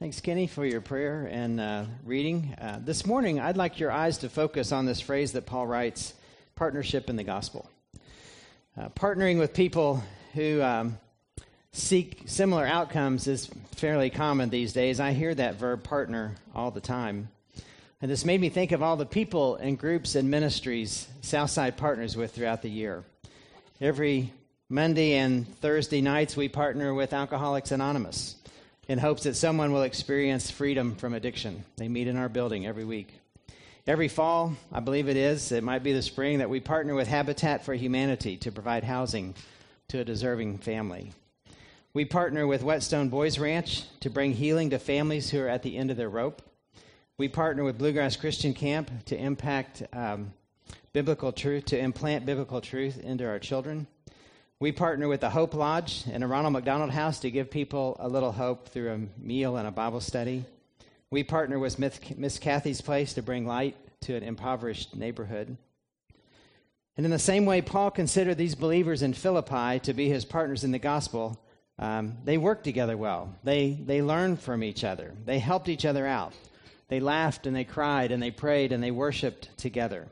Thanks, Kenny, for your prayer and uh, reading. Uh, this morning, I'd like your eyes to focus on this phrase that Paul writes partnership in the gospel. Uh, partnering with people who um, seek similar outcomes is fairly common these days. I hear that verb partner all the time. And this made me think of all the people and groups and ministries Southside partners with throughout the year. Every Monday and Thursday nights, we partner with Alcoholics Anonymous in hopes that someone will experience freedom from addiction. They meet in our building every week. Every fall, I believe it is, it might be the spring, that we partner with Habitat for Humanity to provide housing to a deserving family. We partner with Whetstone Boys Ranch to bring healing to families who are at the end of their rope. We partner with Bluegrass Christian Camp to impact um, biblical truth, to implant biblical truth into our children. We partner with the Hope Lodge and a Ronald McDonald House to give people a little hope through a meal and a Bible study. We partner with Miss Kathy's Place to bring light to an impoverished neighborhood. And in the same way, Paul considered these believers in Philippi to be his partners in the gospel. Um, they worked together well. They, they learned from each other. They helped each other out. They laughed and they cried and they prayed and they worshiped together.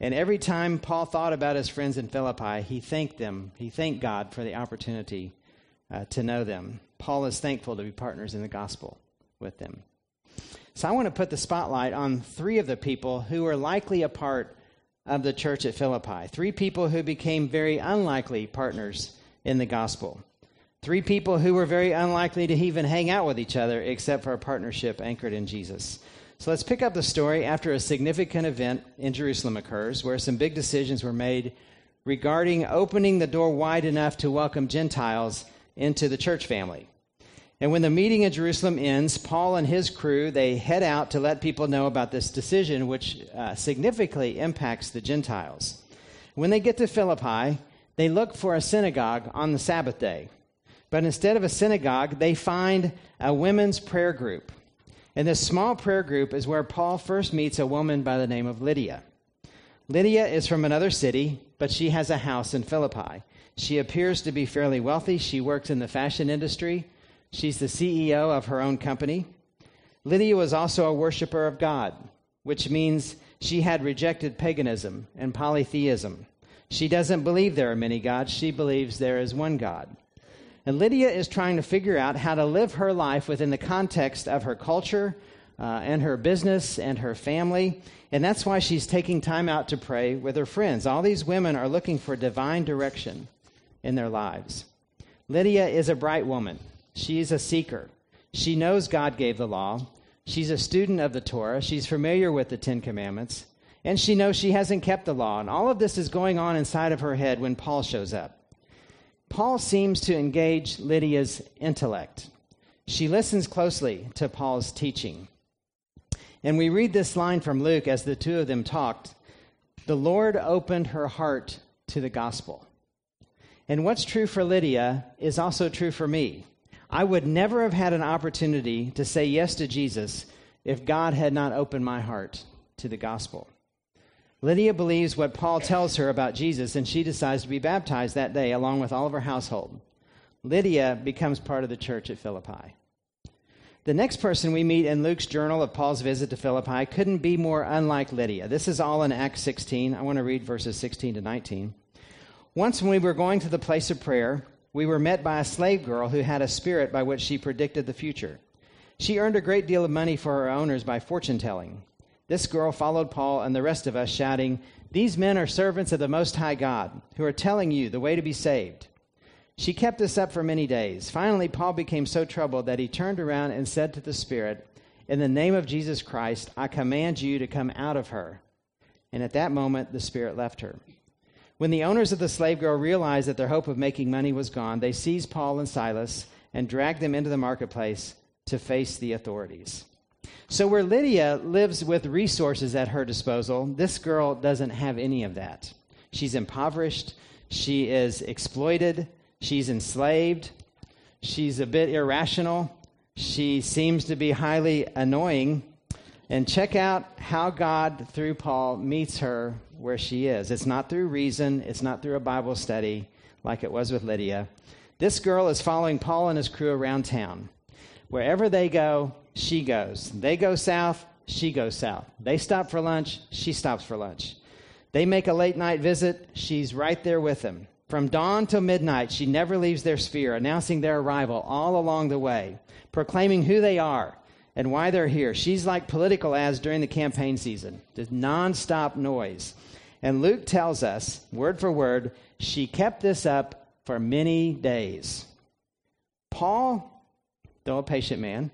And every time Paul thought about his friends in Philippi, he thanked them. He thanked God for the opportunity uh, to know them. Paul is thankful to be partners in the gospel with them. So I want to put the spotlight on three of the people who were likely a part of the church at Philippi. Three people who became very unlikely partners in the gospel. Three people who were very unlikely to even hang out with each other except for a partnership anchored in Jesus. So let's pick up the story after a significant event in Jerusalem occurs where some big decisions were made regarding opening the door wide enough to welcome Gentiles into the church family. And when the meeting in Jerusalem ends, Paul and his crew, they head out to let people know about this decision, which uh, significantly impacts the Gentiles. When they get to Philippi, they look for a synagogue on the Sabbath day. But instead of a synagogue, they find a women's prayer group. And this small prayer group is where Paul first meets a woman by the name of Lydia. Lydia is from another city, but she has a house in Philippi. She appears to be fairly wealthy. She works in the fashion industry. She's the CEO of her own company. Lydia was also a worshiper of God, which means she had rejected paganism and polytheism. She doesn't believe there are many gods, she believes there is one God. And Lydia is trying to figure out how to live her life within the context of her culture uh, and her business and her family. And that's why she's taking time out to pray with her friends. All these women are looking for divine direction in their lives. Lydia is a bright woman. She's a seeker. She knows God gave the law. She's a student of the Torah. She's familiar with the Ten Commandments. And she knows she hasn't kept the law. And all of this is going on inside of her head when Paul shows up. Paul seems to engage Lydia's intellect. She listens closely to Paul's teaching. And we read this line from Luke as the two of them talked The Lord opened her heart to the gospel. And what's true for Lydia is also true for me. I would never have had an opportunity to say yes to Jesus if God had not opened my heart to the gospel. Lydia believes what Paul tells her about Jesus, and she decides to be baptized that day along with all of her household. Lydia becomes part of the church at Philippi. The next person we meet in Luke's journal of Paul's visit to Philippi couldn't be more unlike Lydia. This is all in Acts 16. I want to read verses 16 to 19. Once, when we were going to the place of prayer, we were met by a slave girl who had a spirit by which she predicted the future. She earned a great deal of money for her owners by fortune telling. This girl followed Paul and the rest of us, shouting, These men are servants of the Most High God, who are telling you the way to be saved. She kept this up for many days. Finally, Paul became so troubled that he turned around and said to the Spirit, In the name of Jesus Christ, I command you to come out of her. And at that moment, the Spirit left her. When the owners of the slave girl realized that their hope of making money was gone, they seized Paul and Silas and dragged them into the marketplace to face the authorities. So, where Lydia lives with resources at her disposal, this girl doesn't have any of that. She's impoverished, she is exploited, she's enslaved, she's a bit irrational, she seems to be highly annoying. And check out how God, through Paul, meets her where she is. It's not through reason, it's not through a Bible study like it was with Lydia. This girl is following Paul and his crew around town. Wherever they go, she goes. They go south, she goes south. They stop for lunch, she stops for lunch. They make a late night visit, she's right there with them. From dawn till midnight, she never leaves their sphere, announcing their arrival all along the way, proclaiming who they are and why they're here. She's like political ads during the campaign season, just nonstop noise. And Luke tells us, word for word, she kept this up for many days. Paul, though a patient man,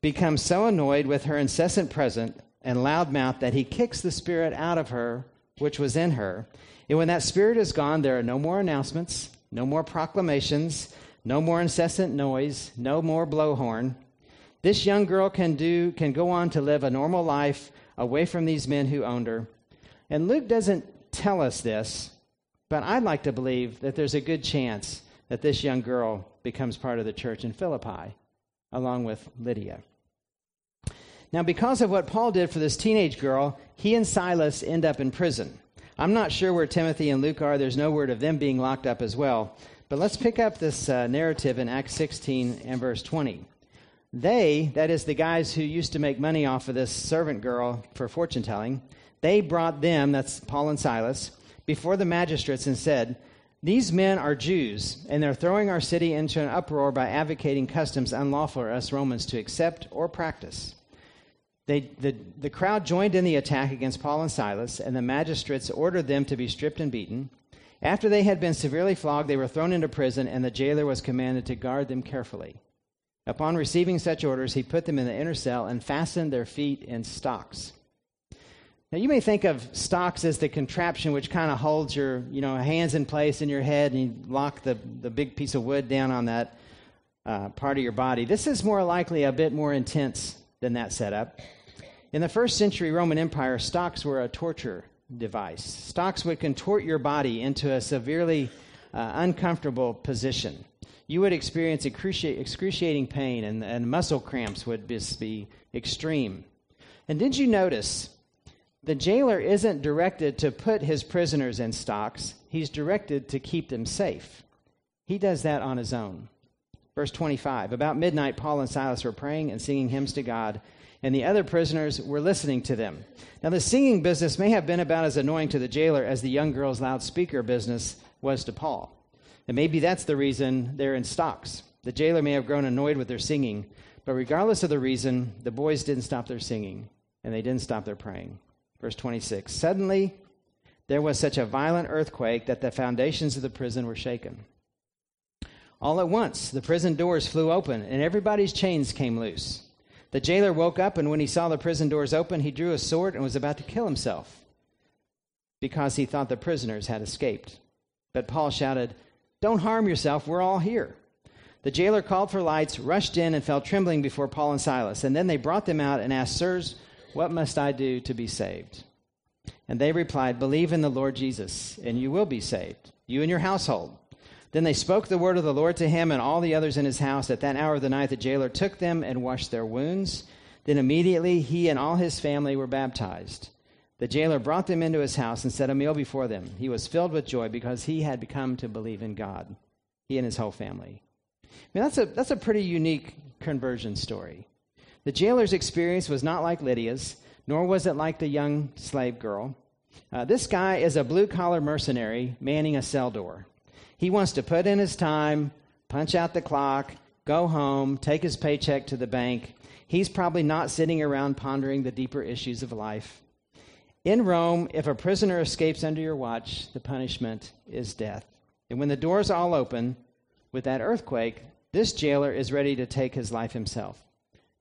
becomes so annoyed with her incessant present and loud mouth that he kicks the spirit out of her which was in her. And when that spirit is gone, there are no more announcements, no more proclamations, no more incessant noise, no more blowhorn. This young girl can do can go on to live a normal life away from these men who owned her. And Luke doesn't tell us this, but I'd like to believe that there's a good chance that this young girl becomes part of the church in Philippi along with Lydia. Now, because of what Paul did for this teenage girl, he and Silas end up in prison. I'm not sure where Timothy and Luke are. There's no word of them being locked up as well. But let's pick up this uh, narrative in Acts 16 and verse 20. They, that is the guys who used to make money off of this servant girl for fortune telling, they brought them, that's Paul and Silas, before the magistrates and said, These men are Jews, and they're throwing our city into an uproar by advocating customs unlawful for us Romans to accept or practice. They, the, the crowd joined in the attack against Paul and Silas, and the magistrates ordered them to be stripped and beaten. After they had been severely flogged, they were thrown into prison, and the jailer was commanded to guard them carefully. Upon receiving such orders, he put them in the inner cell and fastened their feet in stocks. Now, you may think of stocks as the contraption which kind of holds your you know, hands in place in your head, and you lock the, the big piece of wood down on that uh, part of your body. This is more likely a bit more intense than that setup. In the first century Roman Empire, stocks were a torture device. Stocks would contort your body into a severely uh, uncomfortable position. You would experience excruciating pain, and, and muscle cramps would be extreme. And did you notice the jailer isn't directed to put his prisoners in stocks, he's directed to keep them safe. He does that on his own. Verse 25 About midnight, Paul and Silas were praying and singing hymns to God and the other prisoners were listening to them. Now, the singing business may have been about as annoying to the jailer as the young girl's loudspeaker business was to Paul. And maybe that's the reason they're in stocks. The jailer may have grown annoyed with their singing, but regardless of the reason, the boys didn't stop their singing and they didn't stop their praying. Verse 26 Suddenly, there was such a violent earthquake that the foundations of the prison were shaken. All at once, the prison doors flew open and everybody's chains came loose. The jailer woke up, and when he saw the prison doors open, he drew a sword and was about to kill himself because he thought the prisoners had escaped. But Paul shouted, Don't harm yourself, we're all here. The jailer called for lights, rushed in, and fell trembling before Paul and Silas. And then they brought them out and asked, Sirs, what must I do to be saved? And they replied, Believe in the Lord Jesus, and you will be saved, you and your household. Then they spoke the word of the Lord to him and all the others in his house. At that hour of the night, the jailer took them and washed their wounds. Then immediately he and all his family were baptized. The jailer brought them into his house and set a meal before them. He was filled with joy because he had become to believe in God, he and his whole family. I mean, that's a, that's a pretty unique conversion story. The jailer's experience was not like Lydia's, nor was it like the young slave girl. Uh, this guy is a blue collar mercenary manning a cell door. He wants to put in his time, punch out the clock, go home, take his paycheck to the bank. He's probably not sitting around pondering the deeper issues of life. In Rome, if a prisoner escapes under your watch, the punishment is death. And when the doors all open with that earthquake, this jailer is ready to take his life himself.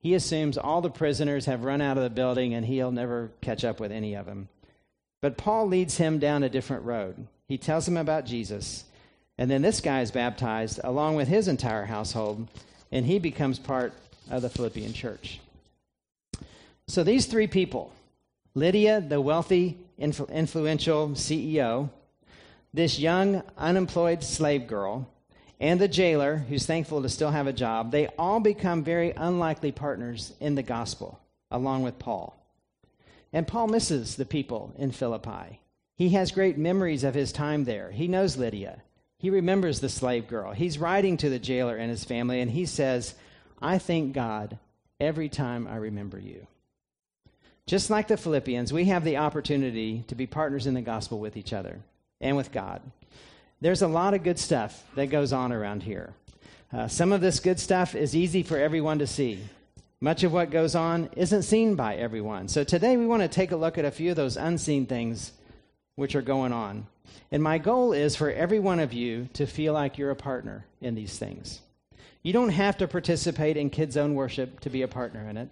He assumes all the prisoners have run out of the building and he'll never catch up with any of them. But Paul leads him down a different road. He tells him about Jesus and then this guy is baptized along with his entire household, and he becomes part of the Philippian church. So these three people Lydia, the wealthy, influential CEO, this young, unemployed slave girl, and the jailer, who's thankful to still have a job, they all become very unlikely partners in the gospel, along with Paul. And Paul misses the people in Philippi. He has great memories of his time there. He knows Lydia. He remembers the slave girl. He's writing to the jailer and his family, and he says, I thank God every time I remember you. Just like the Philippians, we have the opportunity to be partners in the gospel with each other and with God. There's a lot of good stuff that goes on around here. Uh, some of this good stuff is easy for everyone to see. Much of what goes on isn't seen by everyone. So today we want to take a look at a few of those unseen things which are going on. And my goal is for every one of you to feel like you're a partner in these things. You don't have to participate in Kids Own worship to be a partner in it.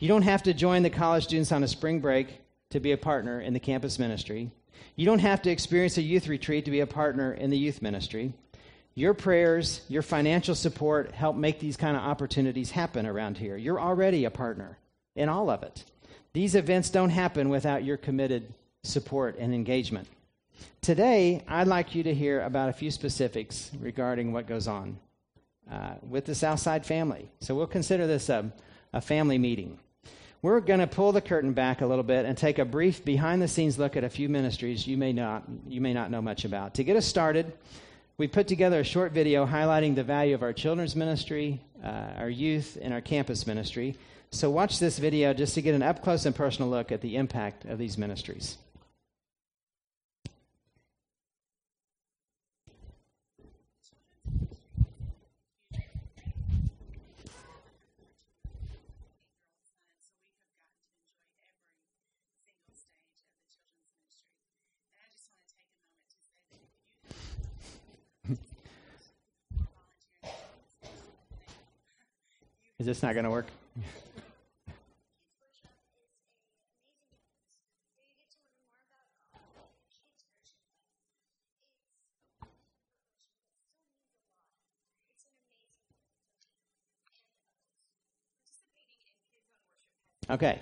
You don't have to join the college students on a spring break to be a partner in the campus ministry. You don't have to experience a youth retreat to be a partner in the youth ministry. Your prayers, your financial support help make these kind of opportunities happen around here. You're already a partner in all of it. These events don't happen without your committed support and engagement. Today, I'd like you to hear about a few specifics regarding what goes on uh, with the Southside family. So we'll consider this a, a family meeting. We're going to pull the curtain back a little bit and take a brief behind the scenes look at a few ministries you may not, you may not know much about. To get us started, we put together a short video highlighting the value of our children's ministry, uh, our youth, and our campus ministry. So, watch this video just to get an up close and personal look at the impact of these ministries. Is this not going to work? Okay,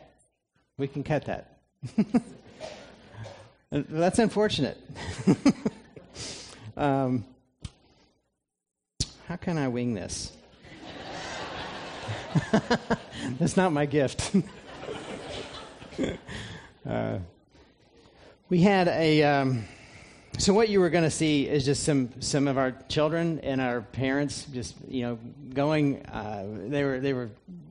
we can cut that. That's unfortunate. um, how can I wing this? That's not my gift. uh, we had a. Um, so what you were going to see is just some some of our children and our parents just you know going. Uh, they were they were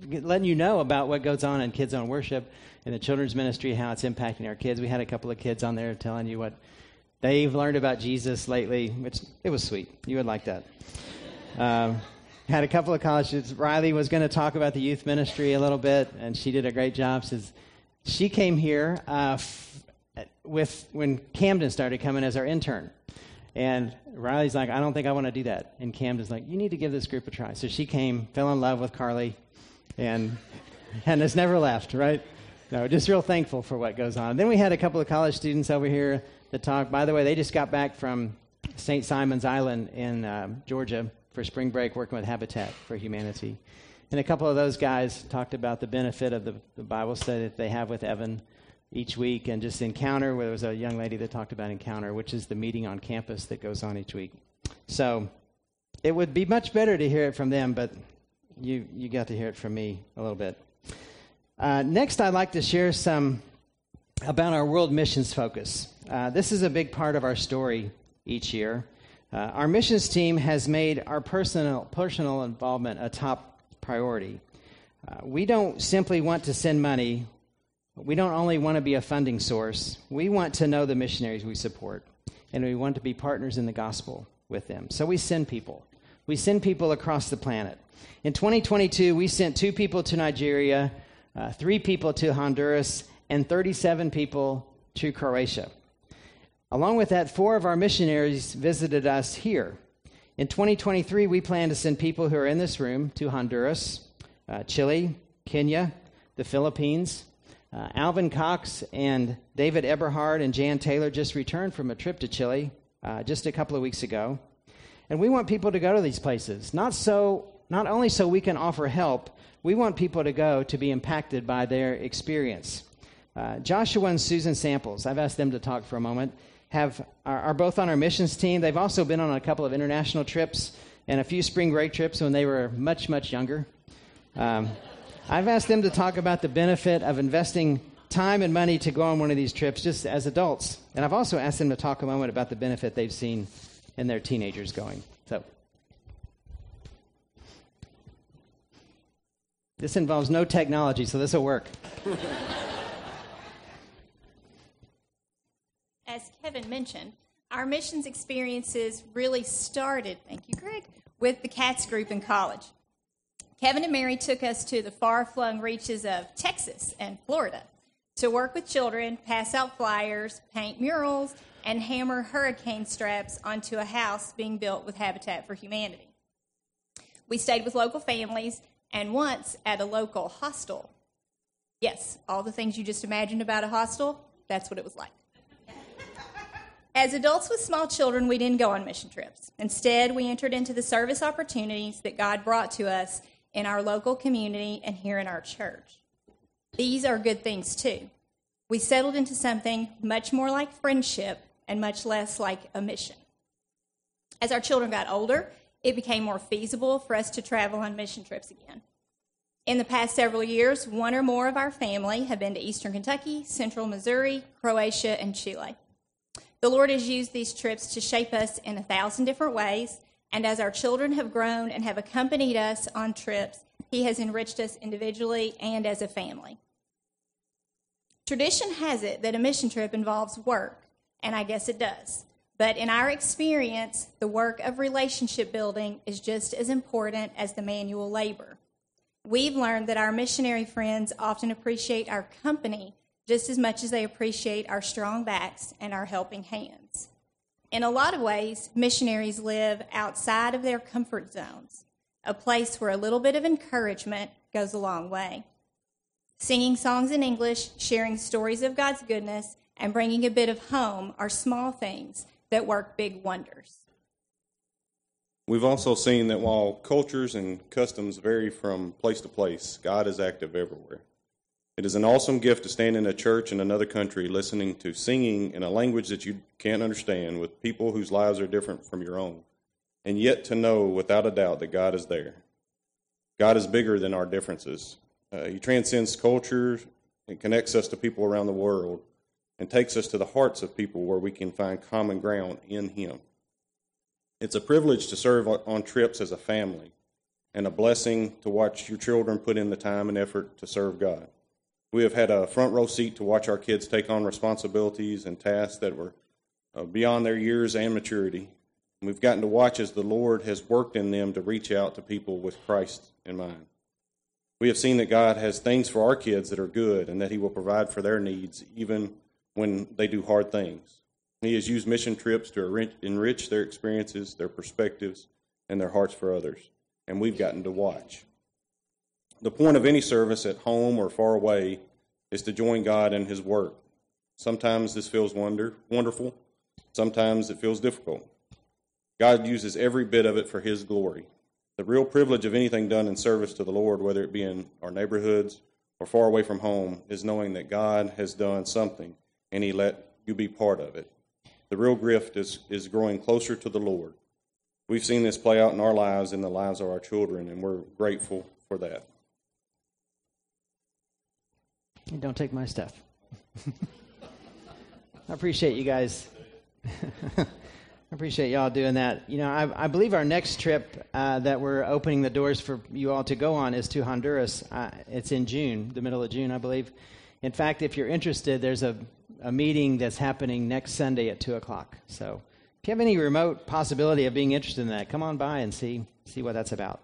letting you know about what goes on in Kids Own Worship in the children's ministry, how it's impacting our kids. We had a couple of kids on there telling you what they've learned about Jesus lately, which it was sweet. You would like that. Um, had a couple of college students. Riley was going to talk about the youth ministry a little bit, and she did a great job. Says she came here uh, f- with when Camden started coming as our intern, and Riley's like, "I don't think I want to do that." And Camden's like, "You need to give this group a try." So she came, fell in love with Carly, and and has never left. Right? No, just real thankful for what goes on. Then we had a couple of college students over here that talked. By the way, they just got back from St. Simon's Island in uh, Georgia for spring break working with Habitat for Humanity. And a couple of those guys talked about the benefit of the, the Bible study that they have with Evan each week and just Encounter, where there was a young lady that talked about Encounter, which is the meeting on campus that goes on each week. So it would be much better to hear it from them, but you, you got to hear it from me a little bit. Uh, next, I'd like to share some about our world missions focus. Uh, this is a big part of our story each year. Uh, our missions team has made our personal, personal involvement a top priority. Uh, we don't simply want to send money. We don't only want to be a funding source. We want to know the missionaries we support, and we want to be partners in the gospel with them. So we send people. We send people across the planet. In 2022, we sent two people to Nigeria, uh, three people to Honduras, and 37 people to Croatia. Along with that, four of our missionaries visited us here. In 2023, we plan to send people who are in this room to Honduras, uh, Chile, Kenya, the Philippines. Uh, Alvin Cox and David Eberhard and Jan Taylor just returned from a trip to Chile uh, just a couple of weeks ago. And we want people to go to these places, not, so, not only so we can offer help, we want people to go to be impacted by their experience. Uh, Joshua and Susan Samples, I've asked them to talk for a moment have are, are, both on our missions team. They've also been on a couple of international trips and a few spring break trips when they were much, much younger. Um, I've asked them to talk about the benefit of investing time and money to go on one of these trips just as adults. And I've also asked them to talk a moment about the benefit they've seen in their teenagers going. So. This involves no technology, so this will work. As Kevin mentioned, our missions experiences really started, thank you, Greg, with the CATS group in college. Kevin and Mary took us to the far flung reaches of Texas and Florida to work with children, pass out flyers, paint murals, and hammer hurricane straps onto a house being built with Habitat for Humanity. We stayed with local families and once at a local hostel. Yes, all the things you just imagined about a hostel, that's what it was like. As adults with small children, we didn't go on mission trips. Instead, we entered into the service opportunities that God brought to us in our local community and here in our church. These are good things too. We settled into something much more like friendship and much less like a mission. As our children got older, it became more feasible for us to travel on mission trips again. In the past several years, one or more of our family have been to eastern Kentucky, central Missouri, Croatia, and Chile. The Lord has used these trips to shape us in a thousand different ways, and as our children have grown and have accompanied us on trips, He has enriched us individually and as a family. Tradition has it that a mission trip involves work, and I guess it does. But in our experience, the work of relationship building is just as important as the manual labor. We've learned that our missionary friends often appreciate our company just as much as they appreciate our strong backs and our helping hands. In a lot of ways, missionaries live outside of their comfort zones, a place where a little bit of encouragement goes a long way. Singing songs in English, sharing stories of God's goodness, and bringing a bit of home are small things that work big wonders. We've also seen that while cultures and customs vary from place to place, God is active everywhere. It is an awesome gift to stand in a church in another country listening to singing in a language that you can't understand with people whose lives are different from your own, and yet to know without a doubt that God is there. God is bigger than our differences. Uh, he transcends culture and connects us to people around the world and takes us to the hearts of people where we can find common ground in Him. It's a privilege to serve on trips as a family and a blessing to watch your children put in the time and effort to serve God. We have had a front row seat to watch our kids take on responsibilities and tasks that were uh, beyond their years and maturity. We've gotten to watch as the Lord has worked in them to reach out to people with Christ in mind. We have seen that God has things for our kids that are good and that He will provide for their needs, even when they do hard things. He has used mission trips to enrich their experiences, their perspectives, and their hearts for others. And we've gotten to watch. The point of any service at home or far away is to join God in His work. Sometimes this feels wonder, wonderful, sometimes it feels difficult. God uses every bit of it for His glory. The real privilege of anything done in service to the Lord, whether it be in our neighborhoods or far away from home, is knowing that God has done something and He let you be part of it. The real gift is, is growing closer to the Lord. We've seen this play out in our lives and the lives of our children, and we're grateful for that. Don't take my stuff. I appreciate you guys. I appreciate y'all doing that. You know, I, I believe our next trip uh, that we're opening the doors for you all to go on is to Honduras. Uh, it's in June, the middle of June, I believe. In fact, if you're interested, there's a a meeting that's happening next Sunday at 2 o'clock. So if you have any remote possibility of being interested in that, come on by and see, see what that's about.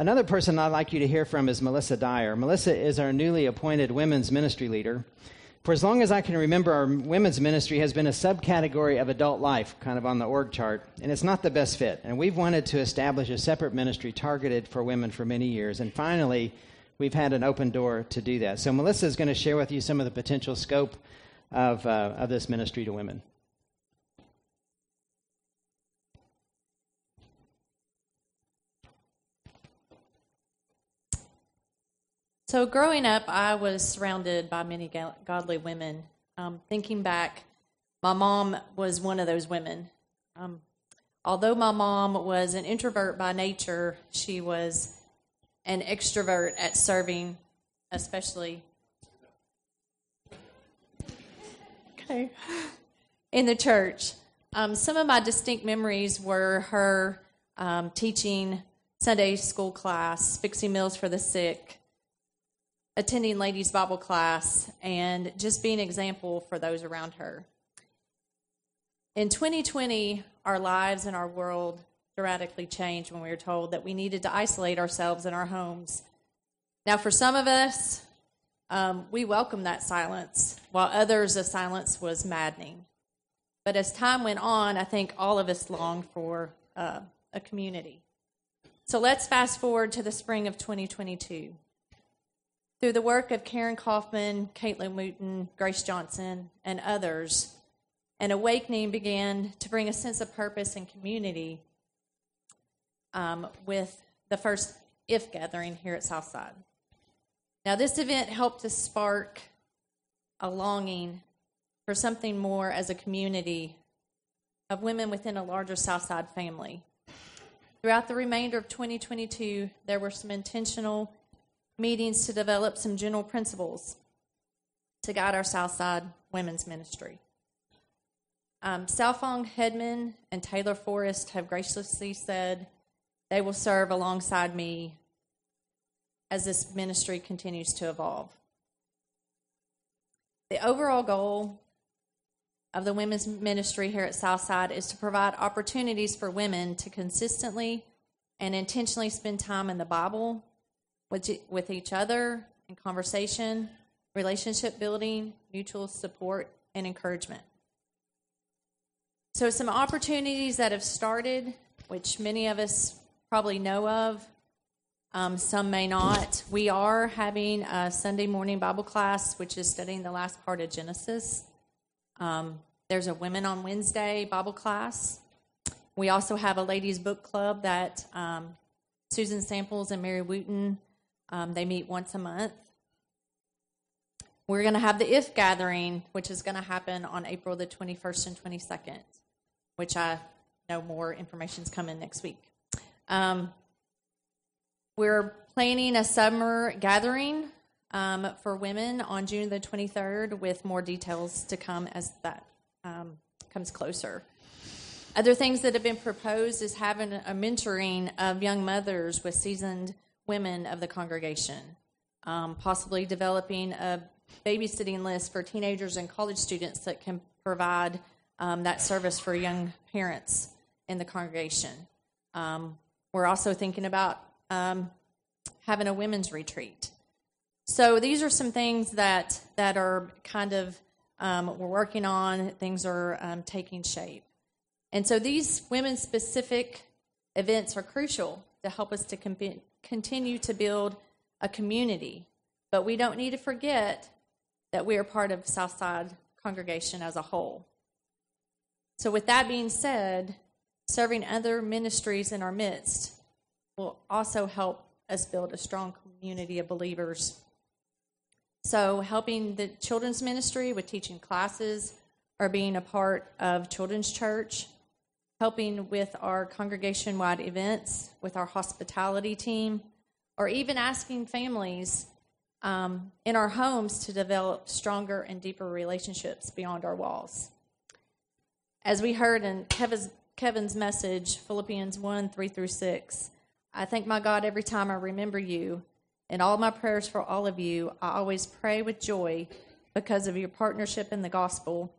Another person I'd like you to hear from is Melissa Dyer. Melissa is our newly appointed women's ministry leader. For as long as I can remember, our women's ministry has been a subcategory of adult life, kind of on the org chart, and it's not the best fit. And we've wanted to establish a separate ministry targeted for women for many years. And finally, we've had an open door to do that. So Melissa is going to share with you some of the potential scope of, uh, of this ministry to women. So, growing up, I was surrounded by many godly women. Um, thinking back, my mom was one of those women. Um, although my mom was an introvert by nature, she was an extrovert at serving, especially okay. In the church. Um, some of my distinct memories were her um, teaching Sunday school class, fixing meals for the sick, attending ladies' Bible class, and just being an example for those around her. In 2020, our lives and our world dramatically changed when we were told that we needed to isolate ourselves in our homes. Now, for some of us, um, we welcomed that silence, while others, the silence was maddening. But as time went on, I think all of us longed for uh, a community. So let's fast forward to the spring of 2022. Through the work of Karen Kaufman, Caitlin Wooten, Grace Johnson, and others, an awakening began to bring a sense of purpose and community um, with the first IF gathering here at Southside. Now, this event helped to spark a longing for something more as a community of women within a larger Southside family. Throughout the remainder of 2022, there were some intentional meetings to develop some general principles to guide our Southside women's ministry. Um, Salfong Hedman and Taylor Forrest have graciously said they will serve alongside me as this ministry continues to evolve. The overall goal of the women's ministry here at Southside is to provide opportunities for women to consistently and intentionally spend time in the Bible with, with each other in conversation, relationship building, mutual support, and encouragement. So, some opportunities that have started, which many of us probably know of, um, some may not. We are having a Sunday morning Bible class, which is studying the last part of Genesis. Um, there's a Women on Wednesday Bible class. We also have a ladies' book club that um, Susan Samples and Mary Wooten um, they meet once a month. We're going to have the IF gathering, which is going to happen on April the 21st and 22nd, which I know more information is coming next week. Um, we're planning a summer gathering um, for women on June the 23rd with more details to come as that um, comes closer. Other things that have been proposed is having a mentoring of young mothers with seasoned women of the congregation, um, possibly developing a babysitting list for teenagers and college students that can provide um, that service for young parents in the congregation. Um, we're also thinking about um, having a women's retreat. So these are some things that that are kind of um, we're working on. Things are um, taking shape, and so these women specific events are crucial to help us to continue to build a community. But we don't need to forget that we are part of Southside congregation as a whole. So, with that being said, serving other ministries in our midst will also help us build a strong community of believers. So, helping the children's ministry with teaching classes or being a part of children's church, helping with our congregation wide events, with our hospitality team, or even asking families um, in our homes to develop stronger and deeper relationships beyond our walls. As we heard in Kevin's, Kevin's message, Philippians 1 3 through 6, I thank my God every time I remember you. In all my prayers for all of you, I always pray with joy because of your partnership in the gospel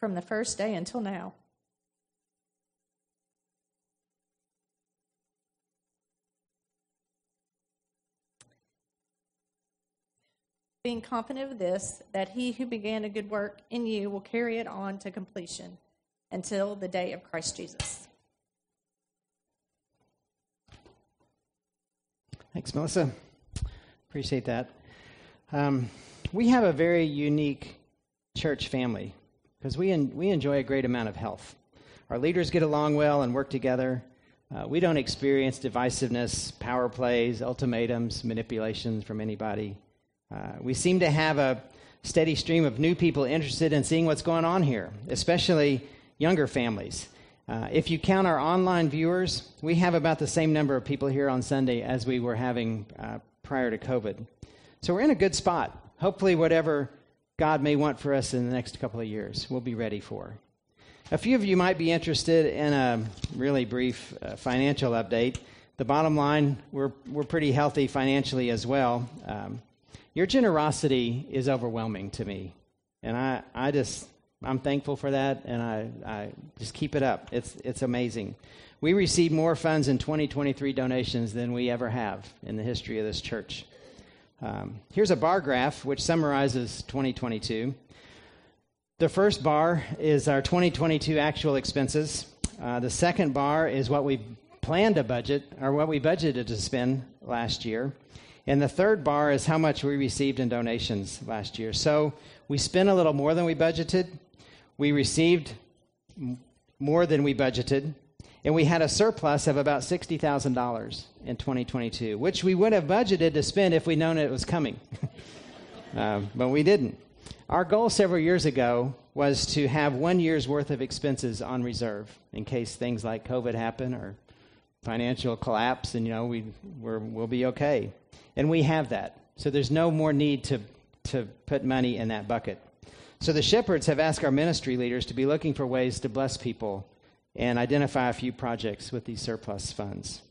from the first day until now. Being confident of this, that he who began a good work in you will carry it on to completion until the day of Christ Jesus. Thanks, Melissa. Appreciate that. Um, we have a very unique church family because we, we enjoy a great amount of health. Our leaders get along well and work together. Uh, we don't experience divisiveness, power plays, ultimatums, manipulations from anybody. Uh, we seem to have a steady stream of new people interested in seeing what's going on here, especially younger families. Uh, if you count our online viewers, we have about the same number of people here on Sunday as we were having uh, prior to COVID. So we're in a good spot. Hopefully, whatever God may want for us in the next couple of years, we'll be ready for. A few of you might be interested in a really brief uh, financial update. The bottom line, we're, we're pretty healthy financially as well. Um, Your generosity is overwhelming to me. And I, I just, I'm thankful for that, and I, I just keep it up. It's, it's amazing. We received more funds in 2023 donations than we ever have in the history of this church. Um, here's a bar graph which summarizes 2022. The first bar is our 2022 actual expenses. Uh, the second bar is what we planned to budget, or what we budgeted to spend last year. And the third bar is how much we received in donations last year. So we spent a little more than we budgeted. We received more than we budgeted. And we had a surplus of about $60,000 in 2022, which we would have budgeted to spend if we'd known it was coming. uh, but we didn't. Our goal several years ago was to have one year's worth of expenses on reserve in case things like COVID happen or financial collapse, and you know we we will be okay. And we have that, so there's no more need to to put money in that bucket. So the shepherds have asked our ministry leaders to be looking for ways to bless people and identify a few projects with these surplus funds.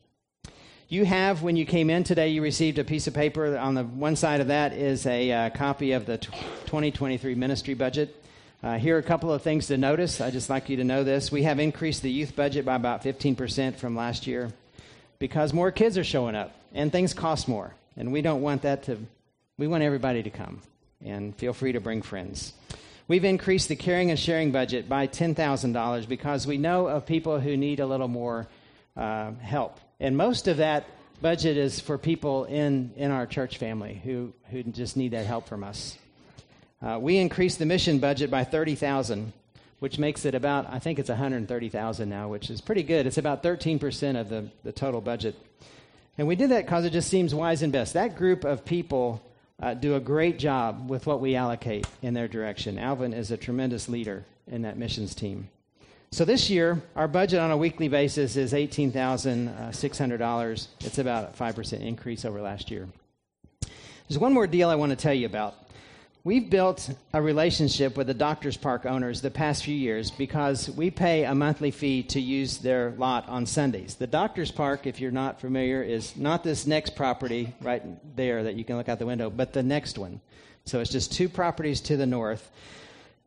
You have, when you came in today, you received a piece of paper. On the one side of that is a uh, copy of the 2023 ministry budget. Uh, here are a couple of things to notice. I'd just like you to know this. We have increased the youth budget by about 15% from last year because more kids are showing up and things cost more. And we don't want that to, we want everybody to come. And feel free to bring friends. We've increased the caring and sharing budget by $10,000 because we know of people who need a little more uh, help. And most of that budget is for people in, in our church family who, who just need that help from us. Uh, we increased the mission budget by 30000 which makes it about, I think it's 130000 now, which is pretty good. It's about 13% of the, the total budget. And we did that because it just seems wise and best. That group of people uh, do a great job with what we allocate in their direction. Alvin is a tremendous leader in that missions team. So this year, our budget on a weekly basis is $18,600. It's about a 5% increase over last year. There's one more deal I want to tell you about. We've built a relationship with the Doctors Park owners the past few years because we pay a monthly fee to use their lot on Sundays. The Doctors Park, if you're not familiar, is not this next property right there that you can look out the window, but the next one. So it's just two properties to the north.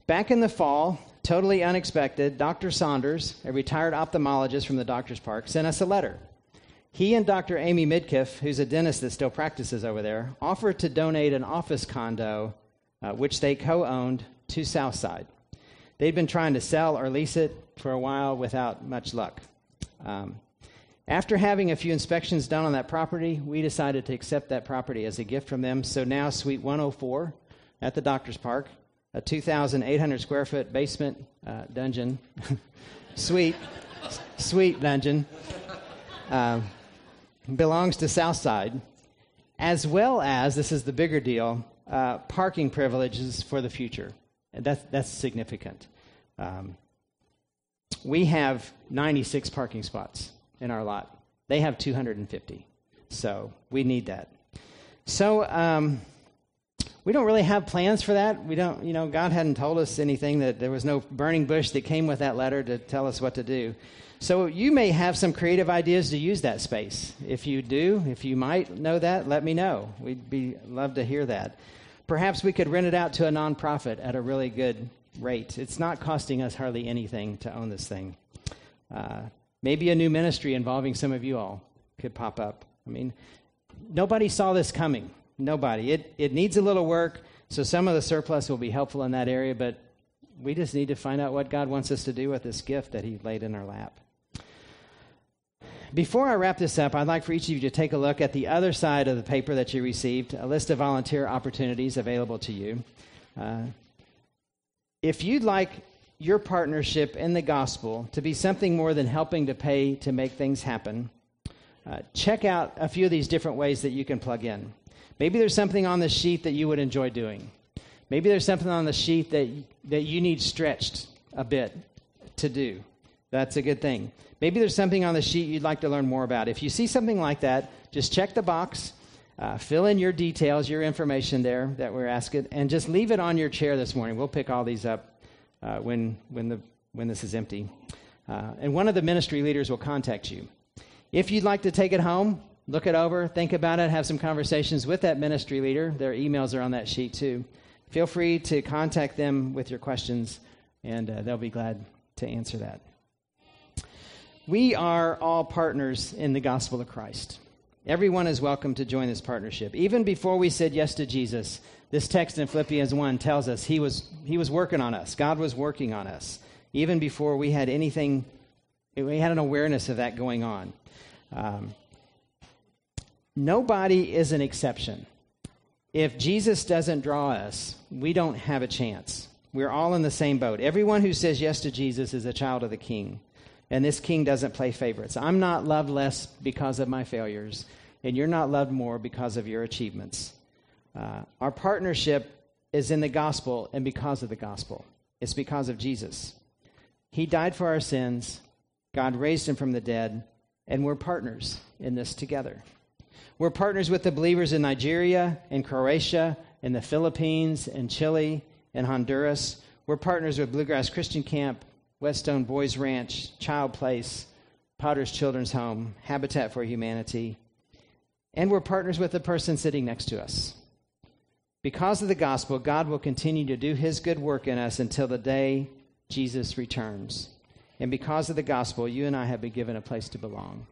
Back in the fall, totally unexpected, Dr. Saunders, a retired ophthalmologist from the Doctors Park, sent us a letter. He and Dr. Amy Midkiff, who's a dentist that still practices over there, offered to donate an office condo uh, which they co owned, to Southside. They'd been trying to sell or lease it for a while without much luck. Um, after having a few inspections done on that property, we decided to accept that property as a gift from them. So now, Suite 104 at the Doctor's Park, a 2,800 square foot basement uh, dungeon, suite, suite dungeon, uh, belongs to Southside, as well as this is the bigger deal uh, parking privileges for the future. And that's, that's significant. Um, we have 96 parking spots in our lot. They have 250. So we need that. So um, we don't really have plans for that. We don't, you know, God hadn't told us anything that there was no burning bush that came with that letter to tell us what to do. So you may have some creative ideas to use that space. If you do, if you might know that, let me know. We'd be love to hear that. Perhaps we could rent it out to a nonprofit at a really good rate. It's not costing us hardly anything to own this thing. Uh, maybe a new ministry involving some of you all could pop up. I mean, nobody saw this coming. Nobody. It, it needs a little work, so some of the surplus will be helpful in that area, but we just need to find out what God wants us to do with this gift that He laid in our lap. Before I wrap this up, I'd like for each of you to take a look at the other side of the paper that you received, a list of volunteer opportunities available to you. Uh, if you'd like your partnership in the gospel to be something more than helping to pay to make things happen, uh, check out a few of these different ways that you can plug in. Maybe there's something on the sheet that you would enjoy doing. Maybe there's something on the sheet that, that you need stretched a bit to do. That's a good thing. Maybe there's something on the sheet you'd like to learn more about. If you see something like that, just check the box, uh, fill in your details, your information there that we're asking, and just leave it on your chair this morning. We'll pick all these up uh, when, when, the, when this is empty. Uh, and one of the ministry leaders will contact you. If you'd like to take it home, look it over, think about it, have some conversations with that ministry leader. Their emails are on that sheet too. Feel free to contact them with your questions, and uh, they'll be glad to answer that. We are all partners in the gospel of Christ. Everyone is welcome to join this partnership. Even before we said yes to Jesus, this text in Philippians 1 tells us he was, he was working on us. God was working on us. Even before we had anything, we had an awareness of that going on. Um, nobody is an exception. If Jesus doesn't draw us, we don't have a chance. We're all in the same boat. Everyone who says yes to Jesus is a child of the King. And this King doesn't play favorites. I'm not loved less because of my failures, and you're not loved more because of your achievements. Uh, our partnership is in the gospel and because of the gospel. It's because of Jesus. He died for our sins, God raised him from the dead, and we're partners in this together. We're partners with the believers in Nigeria, in Croatia, in the Philippines, in Chile, in Honduras. We're partners with Bluegrass Christian Camp, Whetstone Boys Ranch, Child Place, Potter's Children's Home, Habitat for Humanity. And we're partners with the person sitting next to us. Because of the gospel, God will continue to do his good work in us until the day Jesus returns. And because of the gospel, you and I have been given a place to belong.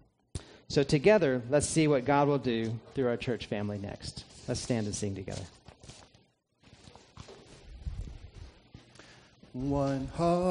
So, together, let's see what God will do through our church family next. Let's stand and sing together. One heart.